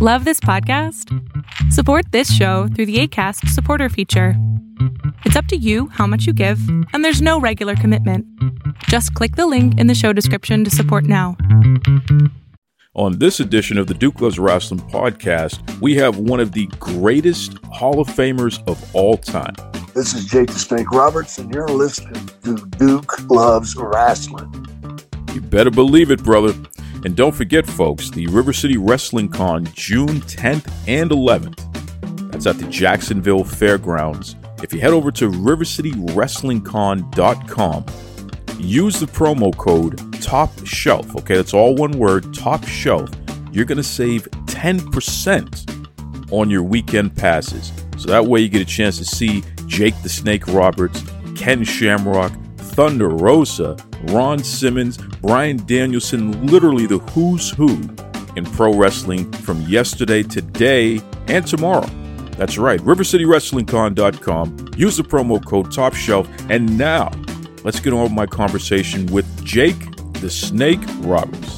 Love this podcast? Support this show through the ACAST supporter feature. It's up to you how much you give, and there's no regular commitment. Just click the link in the show description to support now. On this edition of the Duke Loves Rasslin podcast, we have one of the greatest Hall of Famers of all time. This is Jake the Snake Roberts, and you're listening to Duke Loves Rasslin. You better believe it, brother. And don't forget, folks, the River City Wrestling Con, June 10th and 11th. That's at the Jacksonville Fairgrounds. If you head over to rivercitywrestlingcon.com, use the promo code Top Shelf. Okay, that's all one word, Top Shelf. You're going to save 10% on your weekend passes. So that way you get a chance to see Jake the Snake Roberts, Ken Shamrock, Thunder Rosa, Ron Simmons, Bryan Danielson, literally the who's who in pro wrestling from yesterday, today, and tomorrow. That's right, RiverCityWrestlingCon.com. Use the promo code Top Shelf. And now, let's get on with my conversation with Jake the Snake Roberts.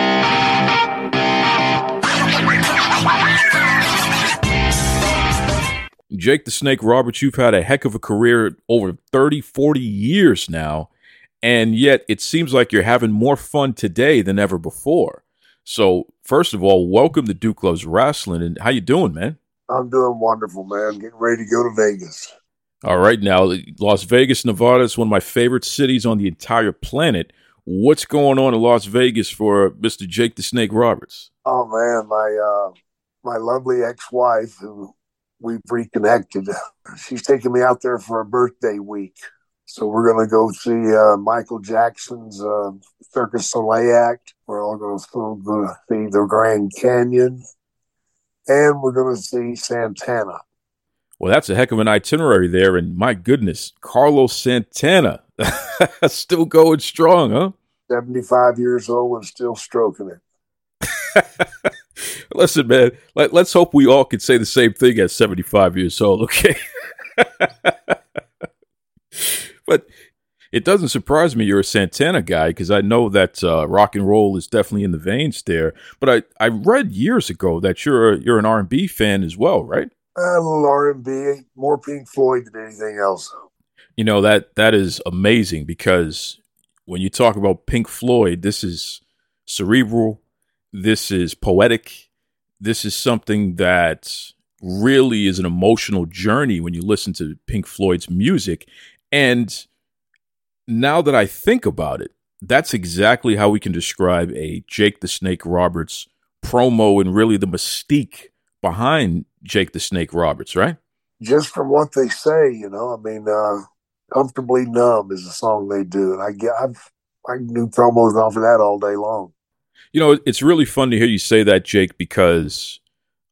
Jake the Snake Roberts, you've had a heck of a career over 30, 40 years now, and yet it seems like you're having more fun today than ever before. So, first of all, welcome to Duke Loves Rasslin, and how you doing, man? I'm doing wonderful, man. Getting ready to go to Vegas. All right, now Las Vegas, Nevada is one of my favorite cities on the entire planet. What's going on in Las Vegas for Mr. Jake the Snake Roberts? Oh man, my uh my lovely ex-wife who we've reconnected. She's taking me out there for a birthday week. So we're gonna go see uh, Michael Jackson's uh, Circus Soleil act. We're all gonna go to see the Grand Canyon, and we're gonna see Santana. Well, that's a heck of an itinerary there, and my goodness, Carlos Santana still going strong, huh? 75 years old and still stroking it. Listen, man, let, us hope we all can say the same thing at 75 years old, okay? but it doesn't surprise me you're a Santana guy because I know that uh, rock and roll is definitely in the veins there. But I, I read years ago that you're a, you're an R&B fan as well, right? A little R&B, more Pink Floyd than anything else. You know that that is amazing because when you talk about Pink Floyd, this is cerebral, this is poetic, this is something that really is an emotional journey when you listen to Pink Floyd's music. And now that I think about it, that's exactly how we can describe a Jake the Snake Roberts promo and really the mystique behind Jake the Snake Roberts, right? Just from what they say, you know, I mean, uh, "Comfortably Numb" is a song they do, and I get I've I can do promos off of that all day long. You know, it's really fun to hear you say that, Jake, because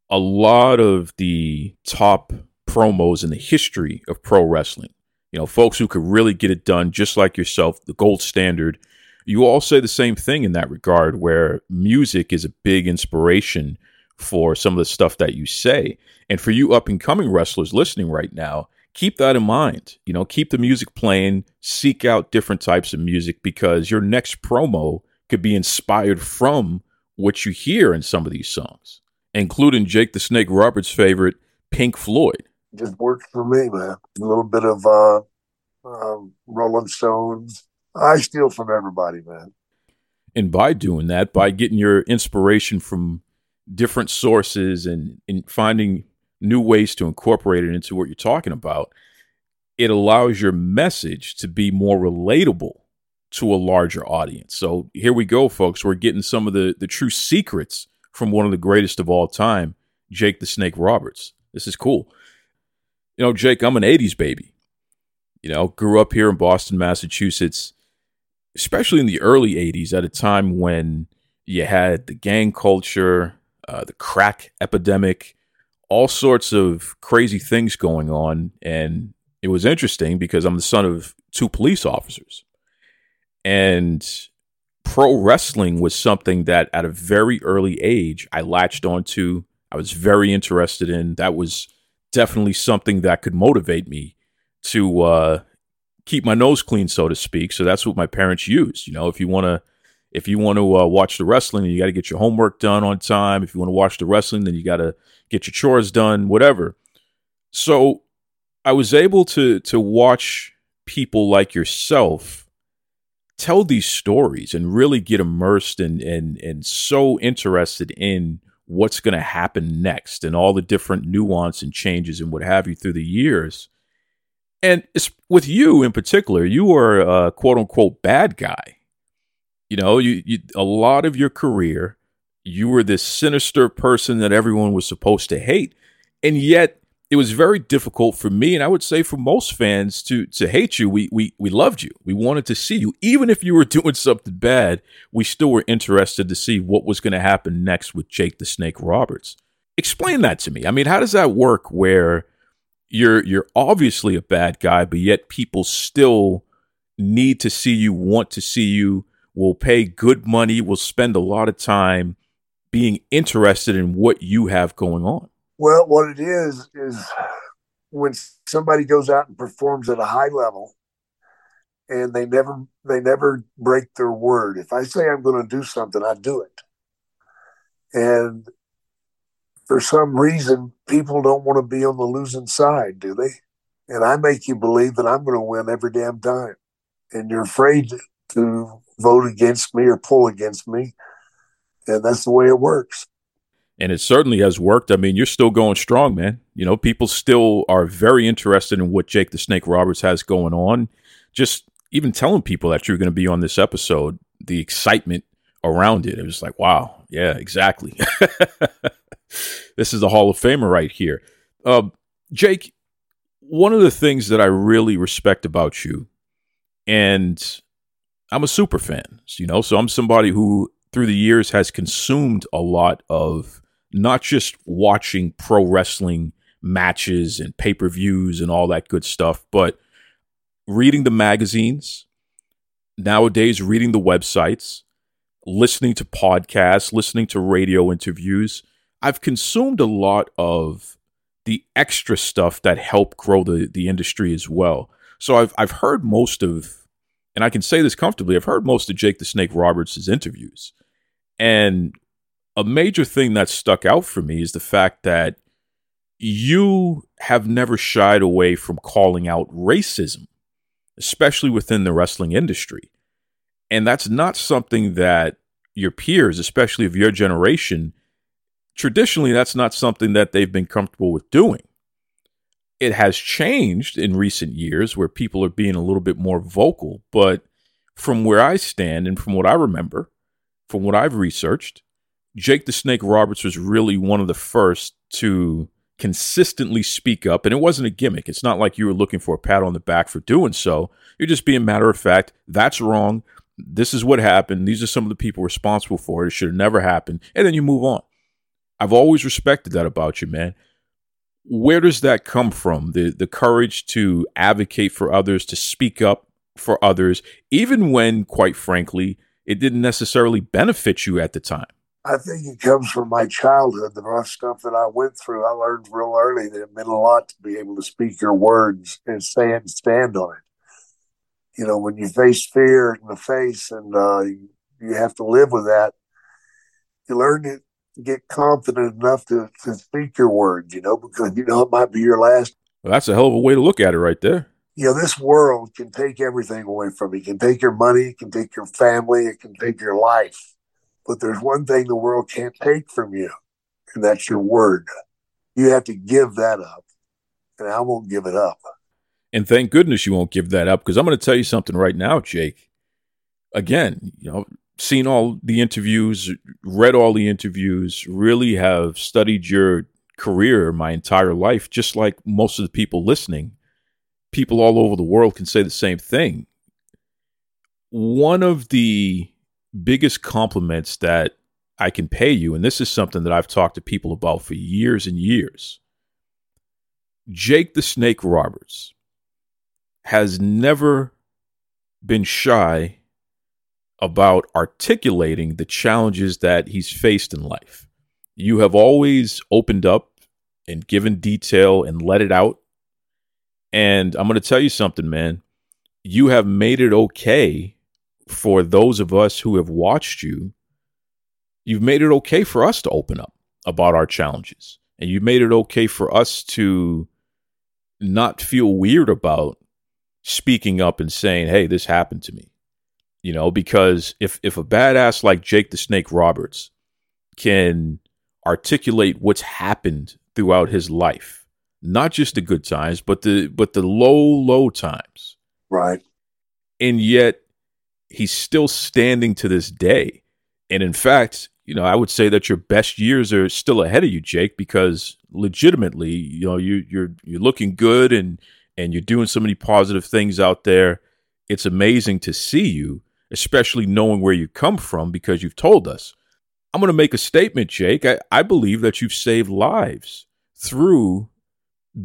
a lot of the top promos in the history of pro wrestling, you know, folks who could really get it done, just like yourself, the gold standard, you all say the same thing in that regard, where music is a big inspiration for some of the stuff that you say. And for you up and coming wrestlers listening right now, keep that in mind. You know, keep the music playing, seek out different types of music because your next promo could be inspired from what you hear in some of these songs, including Jake the Snake Roberts' favorite, Pink Floyd. Just works for me, man. A little bit of uh, um, Rolling Stones. I steal from everybody, man. And by doing that, by getting your inspiration from different sources and, and finding new ways to incorporate it into what you're talking about, it allows your message to be more relatable to a larger audience. So here we go, folks. We're getting some of the, the true secrets from one of the greatest of all time, Jake the Snake Roberts. This is cool. You know, Jake, I'm an 80s baby. You know, grew up here in Boston, Massachusetts, especially in the early 80s at a time when you had the gang culture, uh, the crack epidemic, all sorts of crazy things going on. And it was interesting because I'm the son of two police officers. And pro wrestling was something that at a very early age I latched onto. I was very interested in. That was definitely something that could motivate me to uh, keep my nose clean, so to speak. So that's what my parents used. You know, if you want to, if you want to uh, watch the wrestling, you got to get your homework done on time. If you want to watch the wrestling, then you got to get your chores done, whatever. So I was able to to watch people like yourself tell these stories and really get immersed and and and so interested in what's going to happen next and all the different nuance and changes and what have you through the years. And it's with you in particular, you are a quote unquote bad guy. You know, you, you a lot of your career, you were this sinister person that everyone was supposed to hate, and yet it was very difficult for me, and I would say for most fans to to hate you. We we we loved you. We wanted to see you, even if you were doing something bad. We still were interested to see what was going to happen next with Jake the Snake Roberts. Explain that to me. I mean, how does that work? Where you're you're obviously a bad guy, but yet people still need to see you, want to see you, will pay good money, will spend a lot of time being interested in what you have going on. Well, what it is is when somebody goes out and performs at a high level and they never they never break their word. If I say I'm going to do something, I do it. And for some reason, people don't want to be on the losing side, do they? And I make you believe that I'm going to win every damn time. And you're afraid to vote against me or pull against me. And that's the way it works and it certainly has worked. I mean, you're still going strong, man. You know, people still are very interested in what Jake the Snake Roberts has going on. Just even telling people that you're going to be on this episode, the excitement around it, it was like, wow, yeah, exactly. this is the Hall of Famer right here. Uh, Jake, one of the things that I really respect about you, and I'm a super fan, you know, so I'm somebody who through the years has consumed a lot of not just watching pro wrestling matches and pay per views and all that good stuff, but reading the magazines, nowadays, reading the websites, listening to podcasts, listening to radio interviews. I've consumed a lot of the extra stuff that help grow the, the industry as well. So I've I've heard most of, and I can say this comfortably, I've heard most of Jake the Snake Roberts' interviews. And a major thing that stuck out for me is the fact that you have never shied away from calling out racism, especially within the wrestling industry. And that's not something that your peers, especially of your generation, traditionally, that's not something that they've been comfortable with doing. It has changed in recent years where people are being a little bit more vocal. But from where I stand and from what I remember, from what I've researched, Jake the Snake Roberts was really one of the first to consistently speak up. And it wasn't a gimmick. It's not like you were looking for a pat on the back for doing so. You're just being matter of fact. That's wrong. This is what happened. These are some of the people responsible for it. It should have never happened. And then you move on. I've always respected that about you, man. Where does that come from? The the courage to advocate for others, to speak up for others, even when, quite frankly, it didn't necessarily benefit you at the time. I think it comes from my childhood, the rough stuff that I went through. I learned real early that it meant a lot to be able to speak your words and say it and stand on it. You know, when you face fear in the face and uh, you, you have to live with that, you learn to get confident enough to, to speak your words, you know, because you know it might be your last. Well, that's a hell of a way to look at it right there. You know, this world can take everything away from you. It can take your money, it can take your family, it can take your life but there's one thing the world can't take from you, and that's your word. You have to give that up. And I won't give it up. And thank goodness you won't give that up because I'm going to tell you something right now, Jake. Again, you know, seen all the interviews, read all the interviews, really have studied your career my entire life, just like most of the people listening. People all over the world can say the same thing. One of the biggest compliments that I can pay you, and this is something that I've talked to people about for years and years. Jake the Snake Roberts has never been shy about articulating the challenges that he's faced in life. You have always opened up and given detail and let it out. And I'm going to tell you something, man. You have made it okay for those of us who have watched you. You've made it okay for us to open up about our challenges. And you've made it okay for us to not feel weird about speaking up and saying, "Hey, this happened to me." You know, because if if a badass like Jake the Snake Roberts can articulate what's happened throughout his life, not just the good times, but the but the low low times. Right. And yet he's still standing to this day. And in fact, you know, I would say that your best years are still ahead of you, Jake, because legitimately, you know, you you're you're looking good and and you're doing so many positive things out there. It's amazing to see you, especially knowing where you come from because you've told us. I'm going to make a statement, Jake. I, I believe that you've saved lives through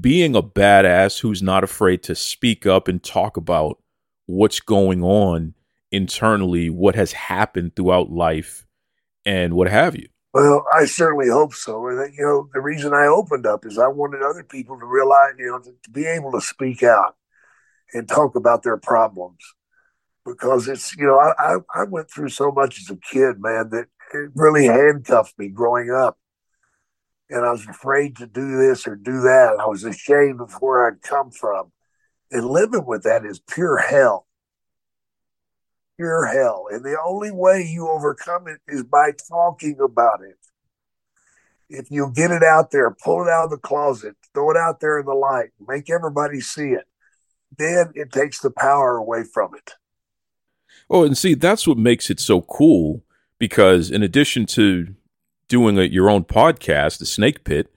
being a badass who's not afraid to speak up and talk about what's going on internally, what has happened throughout life, and what have you. Well, I certainly hope so. And you know, the reason I opened up is I wanted other people to realize, you know, to, to be able to speak out and talk about their problems. Because it's, you know, I, I went through so much as a kid, man, that it really handcuffed me growing up. And I was afraid to do this or do that. I was ashamed of where I'd come from. And living with that is pure hell. Pure hell. And the only way you overcome it is by talking about it. If you get it out there, pull it out of the closet, throw it out there in the light, make everybody see it, then it takes the power away from it. Oh, and see, that's what makes it so cool because in addition to doing a, your own podcast, The Snake Pit,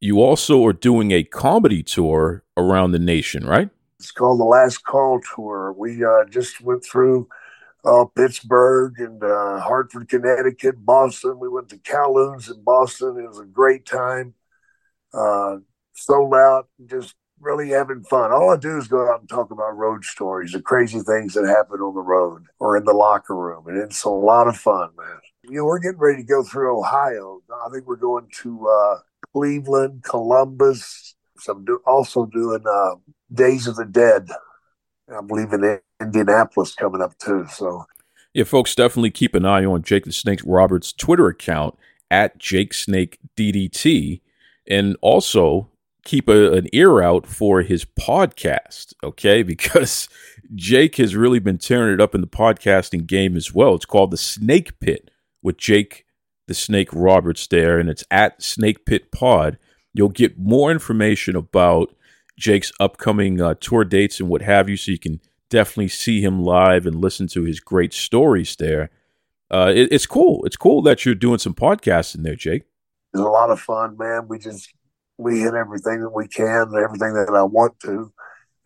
you also are doing a comedy tour around the nation, right? It's called the Last Call Tour. We uh, just went through uh, Pittsburgh and uh, Hartford, Connecticut, Boston. We went to Kowloon's in Boston. It was a great time. Uh, sold out, just really having fun. All I do is go out and talk about road stories, the crazy things that happen on the road or in the locker room. And it's a lot of fun, man. You know, we're getting ready to go through Ohio. I think we're going to uh, Cleveland, Columbus. So I'm do- also doing uh, Days of the Dead. I believe in Indianapolis coming up too. So, yeah, folks, definitely keep an eye on Jake the Snake Roberts' Twitter account at Jake Snake DDT, and also keep a, an ear out for his podcast. Okay, because Jake has really been tearing it up in the podcasting game as well. It's called the Snake Pit with Jake the Snake Roberts there, and it's at Snake Pit Pod. You'll get more information about Jake's upcoming uh, tour dates and what have you, so you can definitely see him live and listen to his great stories there. Uh, it, it's cool. It's cool that you're doing some podcasting there, Jake. It's a lot of fun, man. We just we hit everything that we can, and everything that I want to.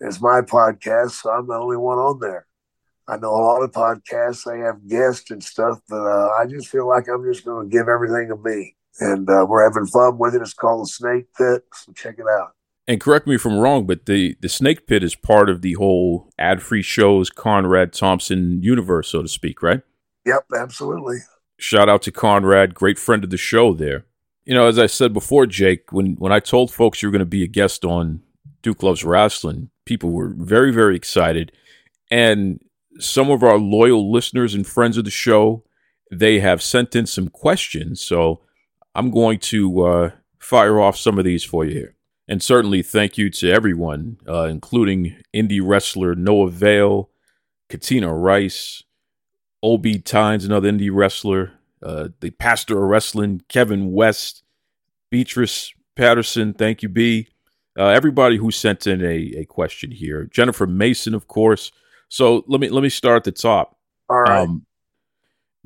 It's my podcast, so I'm the only one on there. I know a lot of podcasts they have guests and stuff, but uh, I just feel like I'm just going to give everything to me, and uh, we're having fun with it. It's called Snake Pit, so check it out. And correct me if I'm wrong, but the the Snake Pit is part of the whole ad free shows Conrad Thompson universe, so to speak, right? Yep, absolutely. Shout out to Conrad, great friend of the show there. You know, as I said before, Jake, when when I told folks you were going to be a guest on Duke Loves Rasslin, people were very, very excited. And some of our loyal listeners and friends of the show, they have sent in some questions. So I'm going to uh, fire off some of these for you here. And certainly thank you to everyone, uh, including indie wrestler Noah Vale, Katina Rice, Obi Tynes, another indie wrestler, uh, the pastor of wrestling, Kevin West, Beatrice Patterson. Thank you, B. Uh, everybody who sent in a, a question here. Jennifer Mason, of course. So let me let me start at the top. All right. Um,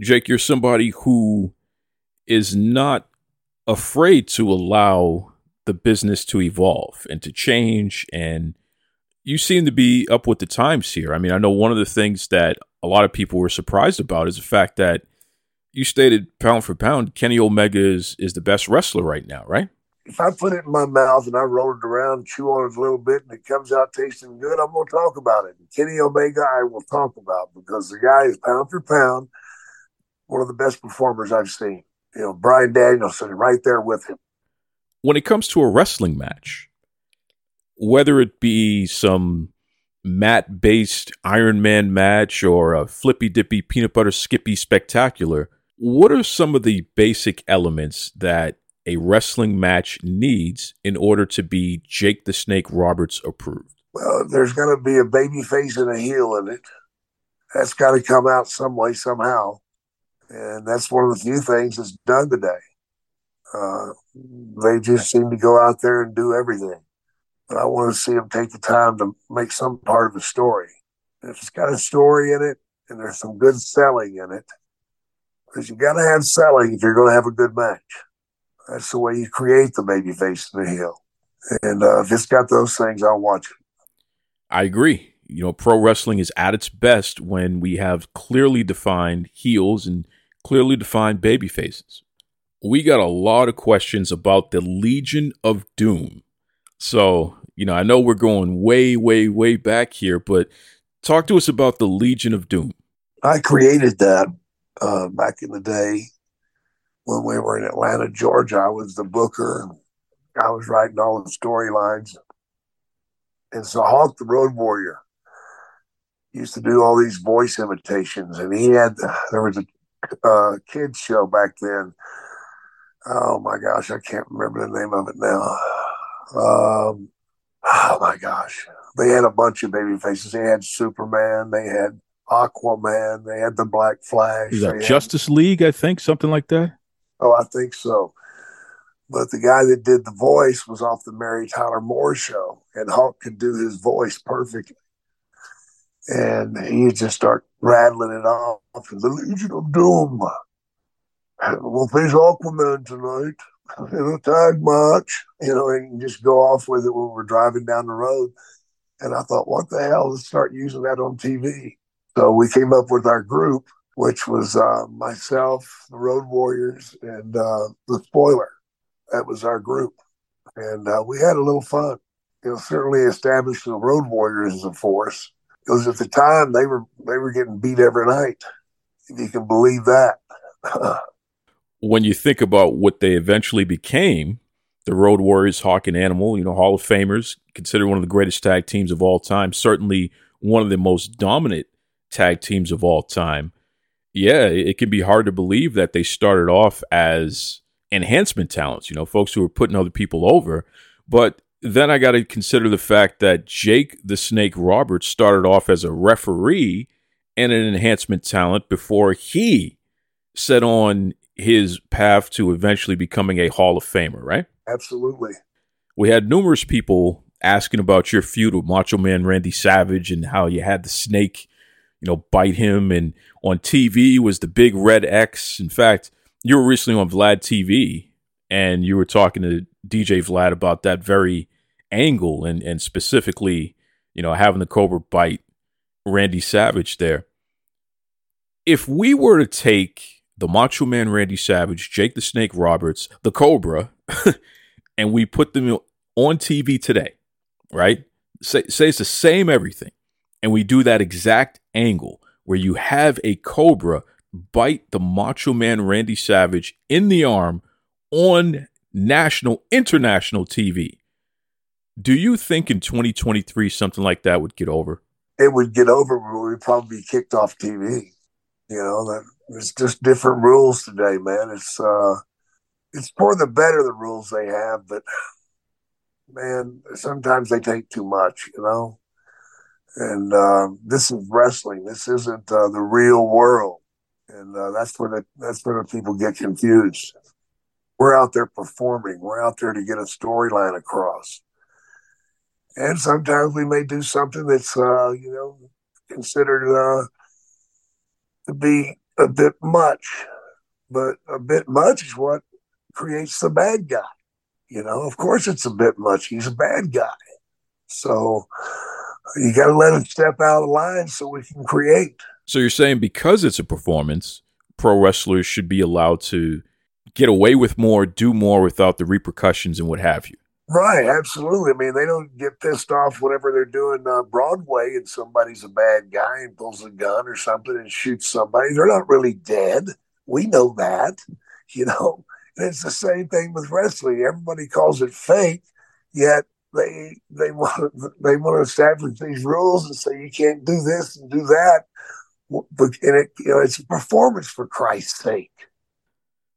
Jake, you're somebody who is not afraid to allow the business to evolve and to change and you seem to be up with the times here. I mean, I know one of the things that a lot of people were surprised about is the fact that you stated pound for pound, Kenny Omega is is the best wrestler right now, right? if I put it in my mouth and I roll it around, chew on it a little bit, and it comes out tasting good, I'm going to talk about it. And Kenny Omega, I will talk about because the guy is pound for pound one of the best performers I've seen. You know, Bryan Danielson right there with him. When it comes to a wrestling match, whether it be some mat based Iron Man match or a flippy dippy peanut butter skippy spectacular, what are some of the basic elements that a wrestling match needs in order to be Jake the Snake Roberts approved? Well, there's going to be a baby face and a heel in it. That's got to come out some way, somehow. And that's one of the few things that's done today. Uh, they just seem to go out there and do everything. But I want to see them take the time to make some part of a story. If it's got a story in it and there's some good selling in it, because you got to have selling if you're going to have a good match. That's the way you create the baby face and the heel. And uh, if it's got those things, I'll watch it. I agree. You know, pro wrestling is at its best when we have clearly defined heels and clearly defined baby faces. We got a lot of questions about the Legion of Doom. So, you know, I know we're going way, way, way back here, but talk to us about the Legion of Doom. I created that uh, back in the day when we were in Atlanta, Georgia. I was the booker. I was writing all the storylines. And so Hawk the Road Warrior used to do all these voice imitations. And he had, there was a uh, kids show back then. Oh my gosh, I can't remember the name of it now. Um, oh my gosh, they had a bunch of baby faces. They had Superman, they had Aquaman, they had the Black Flash. Is that Justice had, League? I think something like that. Oh, I think so. But the guy that did the voice was off the Mary Tyler Moore show, and Hawk could do his voice perfectly and he just start rattling it off. In the Legion of Doom. We'll face Aquaman tonight in a tag match. You know, and just go off with it when we're driving down the road. And I thought, what the hell? Let's start using that on TV. So we came up with our group, which was uh, myself, the Road Warriors, and uh, the Spoiler. That was our group. And uh, we had a little fun. You know, certainly established the Road Warriors as a force because at the time they were they were getting beat every night. If you can believe that. when you think about what they eventually became, the Road Warriors, Hawk and Animal, you know, Hall of Famers, considered one of the greatest tag teams of all time, certainly one of the most dominant tag teams of all time. Yeah, it can be hard to believe that they started off as enhancement talents, you know, folks who were putting other people over. But then I got to consider the fact that Jake the Snake Roberts started off as a referee and an enhancement talent before he set on his path to eventually becoming a Hall of Famer, right? Absolutely. We had numerous people asking about your feud with Macho Man Randy Savage and how you had the snake, you know, bite him. And on TV was the big red X. In fact, you were recently on Vlad TV and you were talking to DJ Vlad about that very angle and and specifically, you know, having the Cobra bite Randy Savage there. If we were to take the Macho Man Randy Savage, Jake the Snake Roberts, the Cobra, and we put them on TV today, right? Say, say it's the same everything, and we do that exact angle where you have a Cobra bite the Macho Man Randy Savage in the arm on national, international TV. Do you think in 2023 something like that would get over? It would get over, but we'd probably be kicked off TV. You know, that it's just different rules today, man. It's uh, it's for the better the rules they have, but man, sometimes they take too much. You know, and uh, this is wrestling. This isn't uh, the real world, and uh, that's where the that's where the people get confused. We're out there performing. We're out there to get a storyline across and sometimes we may do something that's uh, you know considered uh, to be a bit much, but a bit much is what creates the bad guy. You know, of course, it's a bit much. He's a bad guy, so you got to let him step out of line so we can create. So you're saying because it's a performance, pro wrestlers should be allowed to get away with more, do more without the repercussions and what have you. Right, absolutely. I mean, they don't get pissed off whenever they're doing uh, Broadway and somebody's a bad guy and pulls a gun or something and shoots somebody. They're not really dead. We know that, you know. And it's the same thing with wrestling. Everybody calls it fake, yet they they want they want to establish these rules and say you can't do this and do that. But and it, you know, it's a performance for Christ's sake.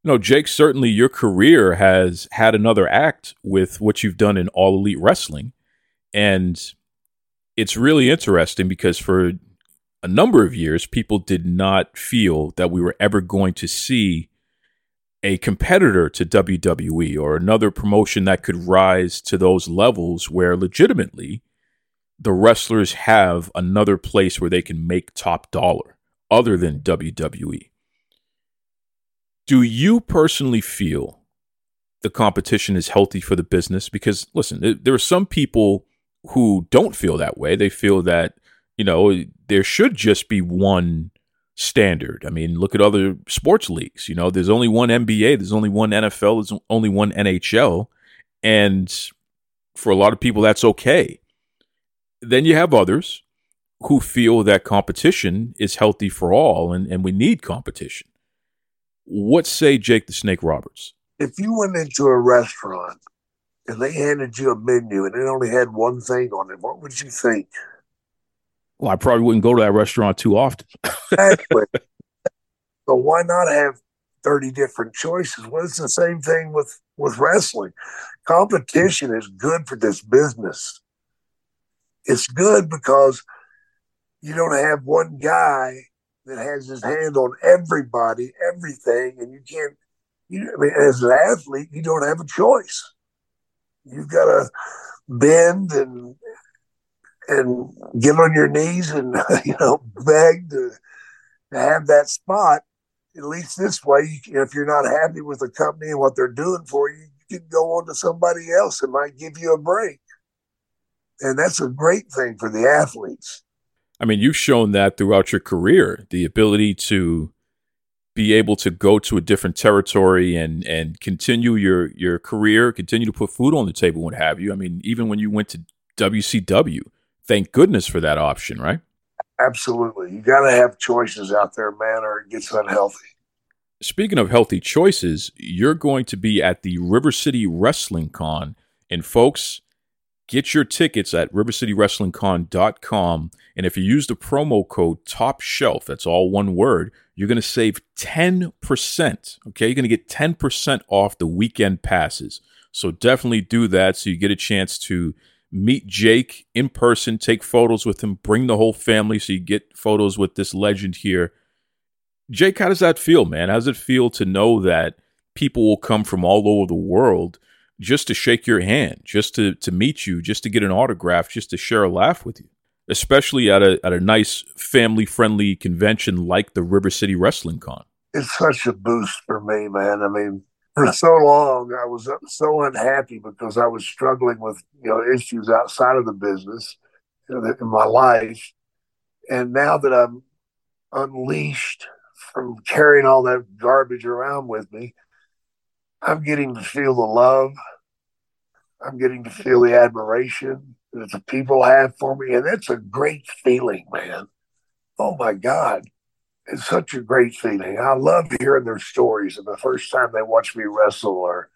No, Jake, certainly your career has had another act with what you've done in All Elite Wrestling. And it's really interesting because for a number of years, people did not feel that we were ever going to see a competitor to WWE or another promotion that could rise to those levels where legitimately the wrestlers have another place where they can make top dollar other than WWE. Do you personally feel the competition is healthy for the business? Because listen, there are some people who don't feel that way. They feel that, you know, there should just be one standard. I mean, look at other sports leagues. You know, there's only one NBA, there's only one NFL, there's only one NHL. And for a lot of people, that's okay. Then you have others who feel that competition is healthy for all and, and we need competition. What say Jake the Snake Roberts? If you went into a restaurant and they handed you a menu and it only had one thing on it, what would you think? Well, I probably wouldn't go to that restaurant too often. exactly. so why not have 30 different choices? Well, it's the same thing with, with wrestling. Competition is good for this business. It's good because you don't have one guy that has his hand on everybody, everything, and you can't. You, I mean, as an athlete, you don't have a choice. You've got to bend and and get on your knees and you know beg to, to have that spot. At least this way, you, if you're not happy with the company and what they're doing for you, you can go on to somebody else that might give you a break. And that's a great thing for the athletes. I mean, you've shown that throughout your career, the ability to be able to go to a different territory and and continue your your career, continue to put food on the table, what have you. I mean, even when you went to WCW, thank goodness for that option, right? Absolutely. You got to have choices out there, man, or it gets unhealthy. Speaking of healthy choices, you're going to be at the River City Wrestling Con. And folks, get your tickets at rivercitywrestlingcon.com. And if you use the promo code Top Shelf, that's all one word, you're going to save 10%. Okay. You're going to get 10% off the weekend passes. So definitely do that so you get a chance to meet Jake in person, take photos with him, bring the whole family so you get photos with this legend here. Jake, how does that feel, man? How does it feel to know that people will come from all over the world just to shake your hand, just to to meet you, just to get an autograph, just to share a laugh with you? Especially at a at a nice family friendly convention like the River City Wrestling Con. It's such a boost for me, man. I mean, for so long I was so unhappy because I was struggling with you know issues outside of the business in my life, and now that I'm unleashed from carrying all that garbage around with me, I'm getting to feel the love. I'm getting to feel the admiration that the people have for me, and it's a great feeling, man. Oh my God it's such a great feeling. I love hearing their stories and the first time they watch me wrestle or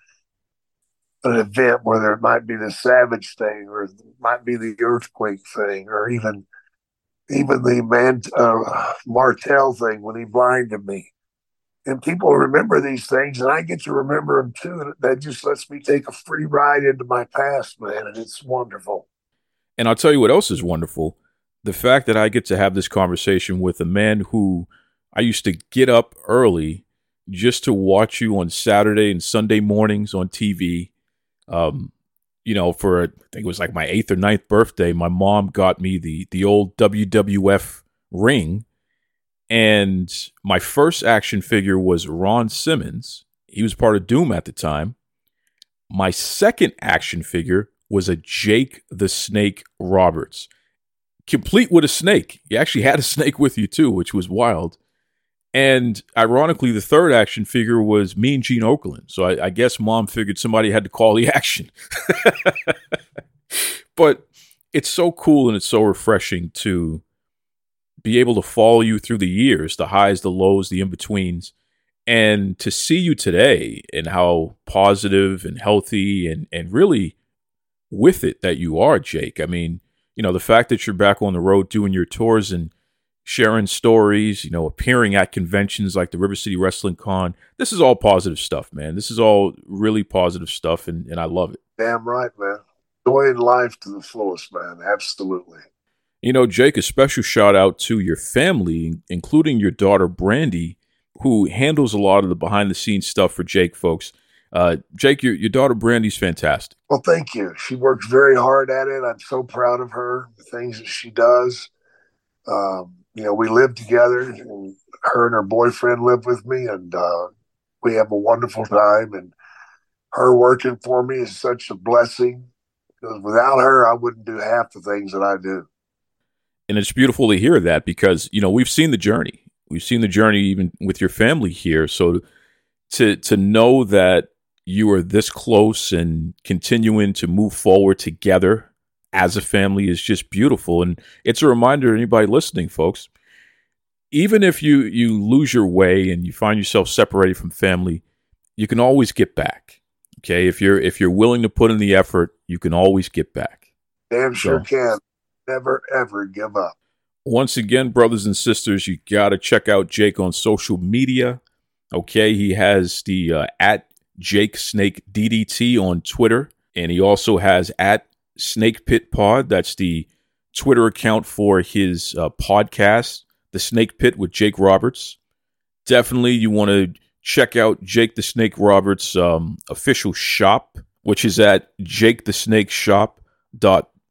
an event where there might be the savage thing or might be the earthquake thing or even even the man uh, Martel thing when he blinded me. And people remember these things, and I get to remember them too. And that just lets me take a free ride into my past, man. And it's wonderful. And I'll tell you what else is wonderful the fact that I get to have this conversation with a man who I used to get up early just to watch you on Saturday and Sunday mornings on TV. Um, you know, for I think it was like my eighth or ninth birthday, my mom got me the the old WWF ring, and my first action figure was Ron Simmons. He was part of Doom at the time. My second action figure was a Jake the Snake Roberts complete with a snake. You actually had a snake with you too, which was wild. And ironically, the third action figure was me and Gene Okerlund. So I, I guess mom figured somebody had to call the action. but it's so cool and it's so refreshing to be able to follow you through the years, the highs, the lows, the in betweens, and to see you today and how positive and healthy and, and really with it that you are, Jake. I mean, you know, the fact that you're back on the road doing your tours and sharing stories, you know, appearing at conventions like the River City Wrestling Con. This is all positive stuff, man. This is all really positive stuff, and, and I love it. Damn right, man. Enjoying life to the fullest, man. Absolutely. You know, Jake, a special shout out to your family, including your daughter, Brandy, who handles a lot of the behind the scenes stuff for Jake, folks. Uh, Jake, your, your daughter, Brandy's fantastic. Well, thank you. She works very hard at it. I'm so proud of her, the things that she does. Um, you know, we live together, and her and her boyfriend live with me, and uh, we have a wonderful time. And her working for me is such a blessing because without her, I wouldn't do half the things that I do. And it's beautiful to hear that because you know we've seen the journey. We've seen the journey even with your family here. So to to know that you are this close and continuing to move forward together as a family is just beautiful. And it's a reminder to anybody listening, folks. Even if you you lose your way and you find yourself separated from family, you can always get back. Okay, if you're if you're willing to put in the effort, you can always get back. Damn sure so, can. Never ever give up. Once again, brothers and sisters, you got to check out Jake on social media. Okay, he has the uh, at Jake Snake DDT on Twitter, and he also has at Snake Pit Pod. That's the Twitter account for his uh, podcast, The Snake Pit with Jake Roberts. Definitely, you want to check out Jake the Snake Roberts' um, official shop, which is at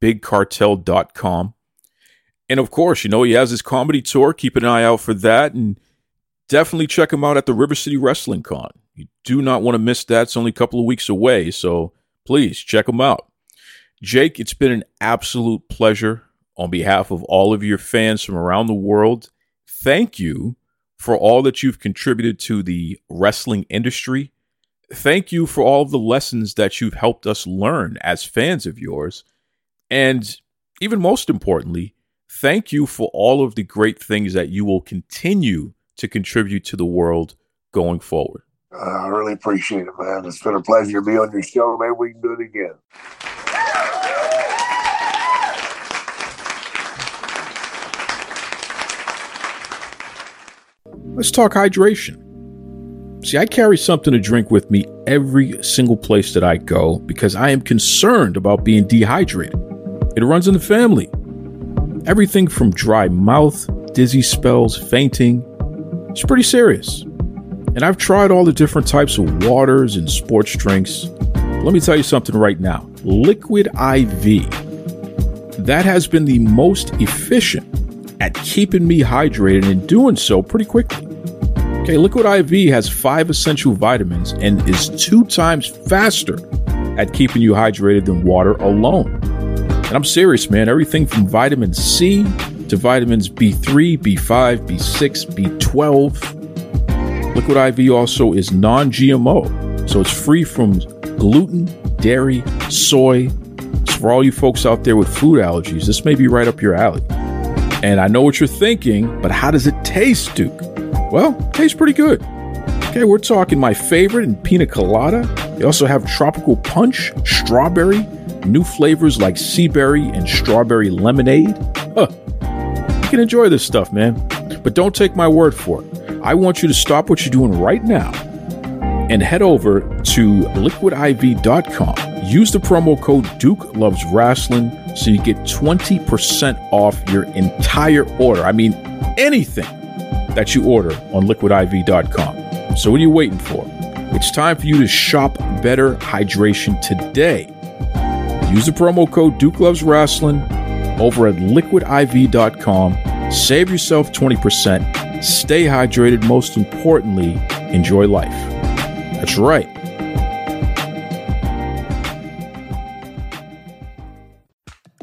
jakethesnakeshop.bigcartel.com. And of course, you know, he has his comedy tour. Keep an eye out for that. And definitely check him out at the River City Wrestling Con. You do not want to miss that. It's only a couple of weeks away. So please check him out. Jake, it's been an absolute pleasure on behalf of all of your fans from around the world. Thank you for all that you've contributed to the wrestling industry. Thank you for all of the lessons that you've helped us learn as fans of yours. And even most importantly, thank you for all of the great things that you will continue to contribute to the world going forward. Uh, I really appreciate it, man. It's been a pleasure to be on your show. Maybe we can do it again. Let's talk hydration. See, I carry something to drink with me every single place that I go because I am concerned about being dehydrated. It runs in the family. Everything from dry mouth, dizzy spells, fainting. It's pretty serious. And I've tried all the different types of waters and sports drinks. Let me tell you something right now Liquid IV. That has been the most efficient at keeping me hydrated and doing so pretty quickly. Okay, Liquid IV has five essential vitamins and is two times faster at keeping you hydrated than water alone. And I'm serious, man. Everything from vitamin C to vitamins B3, B5, B6, B12. Liquid IV also is non GMO, so it's free from gluten, dairy, soy. So for all you folks out there with food allergies, this may be right up your alley. And I know what you're thinking, but how does it taste, Duke? Well, tastes pretty good. Okay, we're talking my favorite in pina colada. They also have tropical punch, strawberry, new flavors like sea berry and strawberry lemonade. Huh. You can enjoy this stuff, man. But don't take my word for it. I want you to stop what you're doing right now and head over to liquidiv.com Use the promo code Duke Loves Rasslin so you get 20% off your entire order. I mean, anything that you order on liquidiv.com. So, what are you waiting for? It's time for you to shop better hydration today. Use the promo code Duke Loves Rasslin over at liquidiv.com. Save yourself 20%. Stay hydrated. Most importantly, enjoy life. That's right.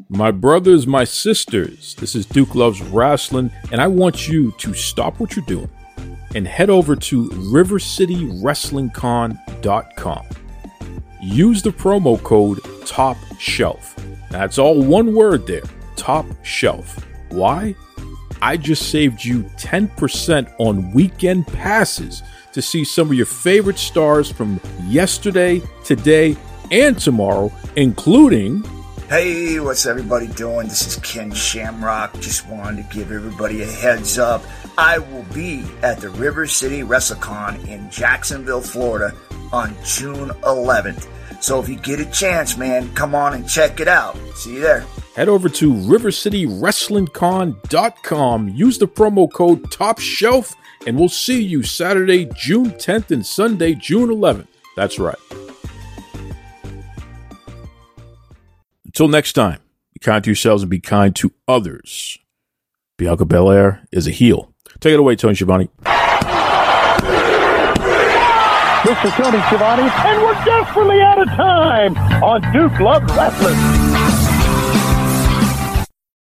My brothers, my sisters, this is Duke Loves Rasslin, and I want you to stop what you're doing. and head over to rivercitywrestlingcon.com. Use the promo code TOP SHELF. That's all one word there top shelf. Why? I just saved you 10% on weekend passes to see some of your favorite stars from yesterday, today, and tomorrow, including. Hey, what's everybody doing? This is Ken Shamrock. Just wanted to give everybody a heads up. I will be at the River City WrestleCon in Jacksonville, Florida on June 11th. So if you get a chance, man, come on and check it out. See you there. Head over to rivercitywrestlingcon.com. Use the promo code Top Shelf, and we'll see you Saturday, June 10th and Sunday, June 11th. That's right. Until next time, be kind to yourselves and be kind to others. Bianca Belair is a heel. Take it away, Tony Schiavone. This is Tony Schiavone, and we're desperately out of time on Duke Loves Rasslin.